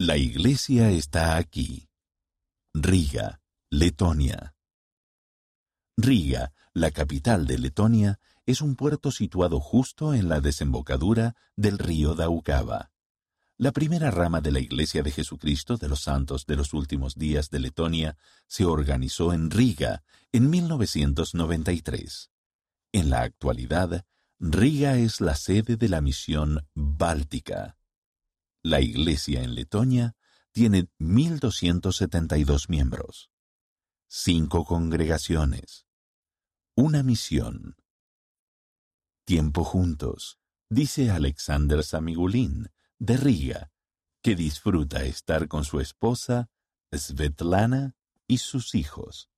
La iglesia está aquí. Riga, Letonia. Riga, la capital de Letonia, es un puerto situado justo en la desembocadura del río Daugava. La primera rama de la Iglesia de Jesucristo de los Santos de los Últimos Días de Letonia se organizó en Riga en 1993. En la actualidad, Riga es la sede de la misión báltica. La Iglesia en Letonia tiene 1.272 miembros, cinco congregaciones, una misión. Tiempo juntos, dice Alexander Samigulin, de Riga, que disfruta estar con su esposa, Svetlana, y sus hijos.